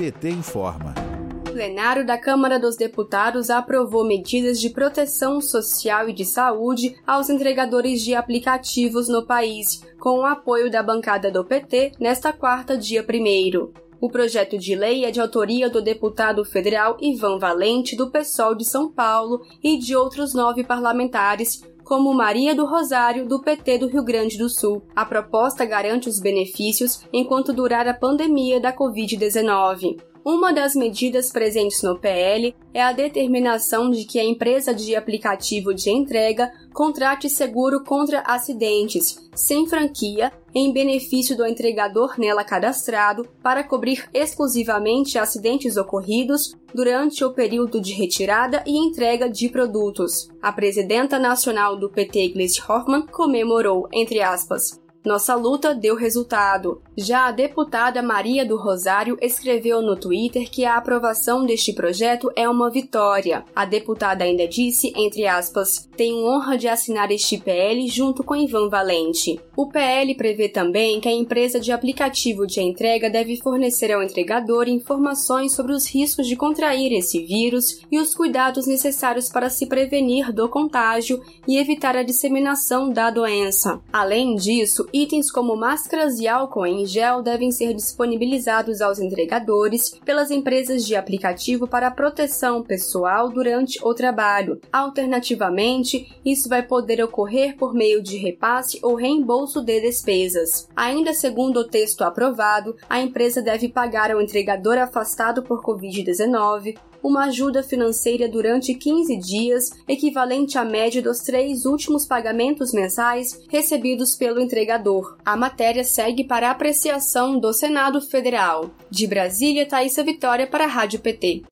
PT informa. O plenário da Câmara dos Deputados aprovou medidas de proteção social e de saúde aos entregadores de aplicativos no país, com o apoio da bancada do PT nesta quarta, dia 1. O projeto de lei é de autoria do deputado federal Ivan Valente, do PSOL de São Paulo, e de outros nove parlamentares, como Maria do Rosário, do PT do Rio Grande do Sul. A proposta garante os benefícios enquanto durar a pandemia da Covid-19. Uma das medidas presentes no PL é a determinação de que a empresa de aplicativo de entrega contrate seguro contra acidentes, sem franquia, em benefício do entregador nela cadastrado, para cobrir exclusivamente acidentes ocorridos durante o período de retirada e entrega de produtos. A presidenta nacional do PT, Gleice Hoffmann, comemorou, entre aspas, nossa luta deu resultado. Já a deputada Maria do Rosário escreveu no Twitter que a aprovação deste projeto é uma vitória. A deputada ainda disse, entre aspas, tenho honra de assinar este PL junto com Ivan Valente. O PL prevê também que a empresa de aplicativo de entrega deve fornecer ao entregador informações sobre os riscos de contrair esse vírus e os cuidados necessários para se prevenir do contágio e evitar a disseminação da doença. Além disso, itens como máscaras e álcool em gel devem ser disponibilizados aos entregadores pelas empresas de aplicativo para proteção pessoal durante o trabalho. Alternativamente, isso vai poder ocorrer por meio de repasse ou reembolso de despesas. Ainda segundo o texto aprovado, a empresa deve pagar ao entregador afastado por Covid-19 uma ajuda financeira durante 15 dias, equivalente à média dos três últimos pagamentos mensais recebidos pelo entregador. A matéria segue para apreciação do Senado Federal. De Brasília, Thaisa Vitória para a Rádio PT.